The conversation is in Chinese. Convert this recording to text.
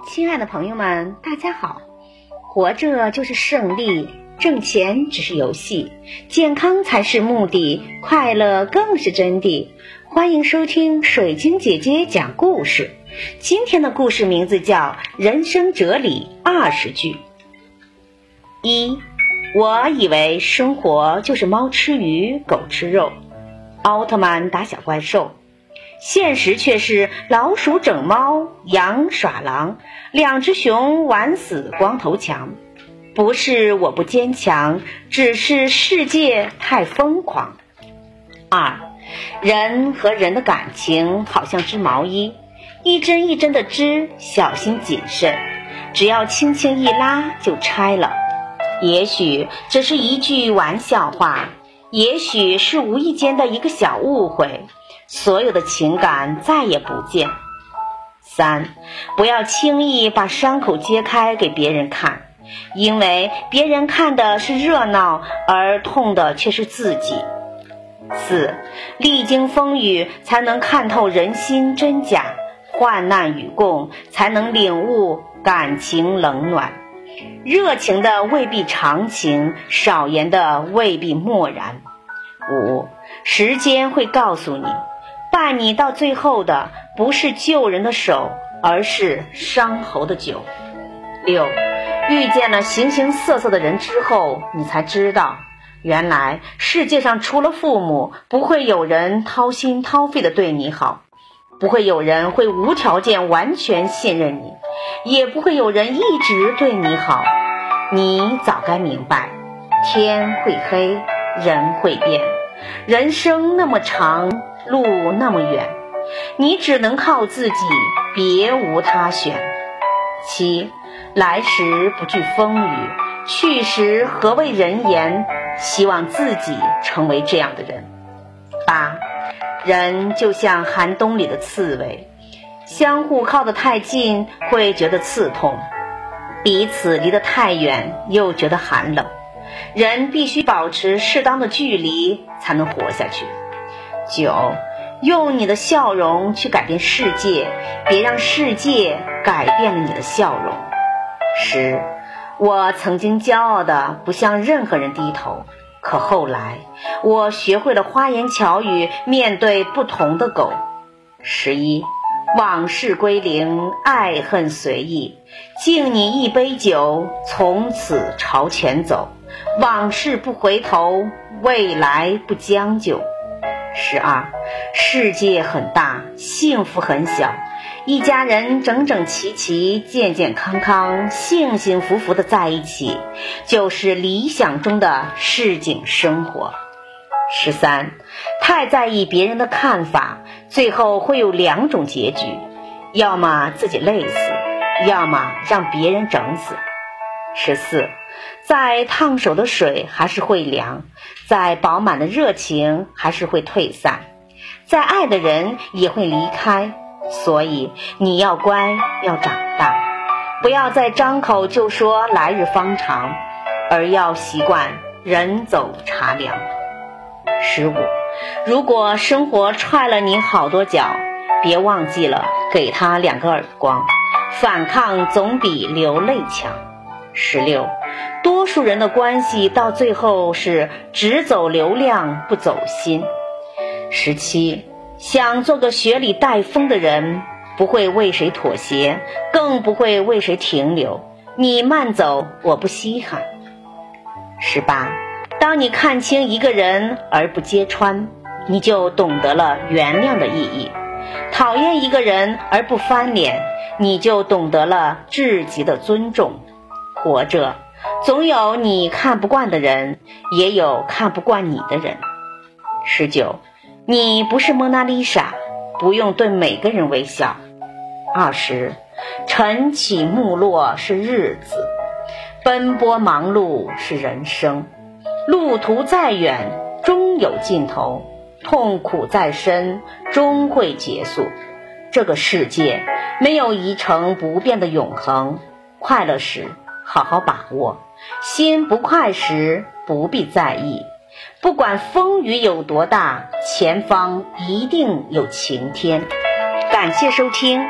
亲爱的朋友们，大家好！活着就是胜利，挣钱只是游戏，健康才是目的，快乐更是真谛。欢迎收听水晶姐姐讲故事。今天的故事名字叫《人生哲理二十句》。一，我以为生活就是猫吃鱼，狗吃肉，奥特曼打小怪兽。现实却是老鼠整猫，羊耍狼，两只熊玩死光头强。不是我不坚强，只是世界太疯狂。二，人和人的感情好像织毛衣，一针一针的织，小心谨慎，只要轻轻一拉就拆了。也许只是一句玩笑话，也许是无意间的一个小误会。所有的情感再也不见。三，不要轻易把伤口揭开给别人看，因为别人看的是热闹，而痛的却是自己。四，历经风雨才能看透人心真假，患难与共才能领悟感情冷暖，热情的未必长情，少言的未必漠然。五，时间会告诉你。伴你到最后的不是救人的手，而是伤喉的酒。六，遇见了形形色色的人之后，你才知道，原来世界上除了父母，不会有人掏心掏肺的对你好，不会有人会无条件完全信任你，也不会有人一直对你好。你早该明白，天会黑，人会变，人生那么长。路那么远，你只能靠自己，别无他选。七，来时不惧风雨，去时何谓人言？希望自己成为这样的人。八，人就像寒冬里的刺猬，相互靠得太近会觉得刺痛，彼此离得太远又觉得寒冷。人必须保持适当的距离，才能活下去。九，用你的笑容去改变世界，别让世界改变了你的笑容。十，我曾经骄傲的不向任何人低头，可后来我学会了花言巧语面对不同的狗。十一，往事归零，爱恨随意，敬你一杯酒，从此朝前走，往事不回头，未来不将就。十二，世界很大，幸福很小，一家人整整齐齐、健健康康、幸幸福福的在一起，就是理想中的市井生活。十三，太在意别人的看法，最后会有两种结局：要么自己累死，要么让别人整死。十四。再烫手的水还是会凉，再饱满的热情还是会退散，再爱的人也会离开。所以你要乖，要长大，不要再张口就说来日方长，而要习惯人走茶凉。十五，如果生活踹了你好多脚，别忘记了给他两个耳光，反抗总比流泪强。十六。多数人的关系到最后是只走流量不走心。十七，想做个雪里带风的人，不会为谁妥协，更不会为谁停留。你慢走，我不稀罕。十八，当你看清一个人而不揭穿，你就懂得了原谅的意义；讨厌一个人而不翻脸，你就懂得了至极的尊重。活着。总有你看不惯的人，也有看不惯你的人。十九，你不是蒙娜丽莎，不用对每个人微笑。二十，晨起暮落是日子，奔波忙碌是人生。路途再远，终有尽头；痛苦再深，终会结束。这个世界没有一成不变的永恒。快乐时，好好把握。心不快时，不必在意。不管风雨有多大，前方一定有晴天。感谢收听。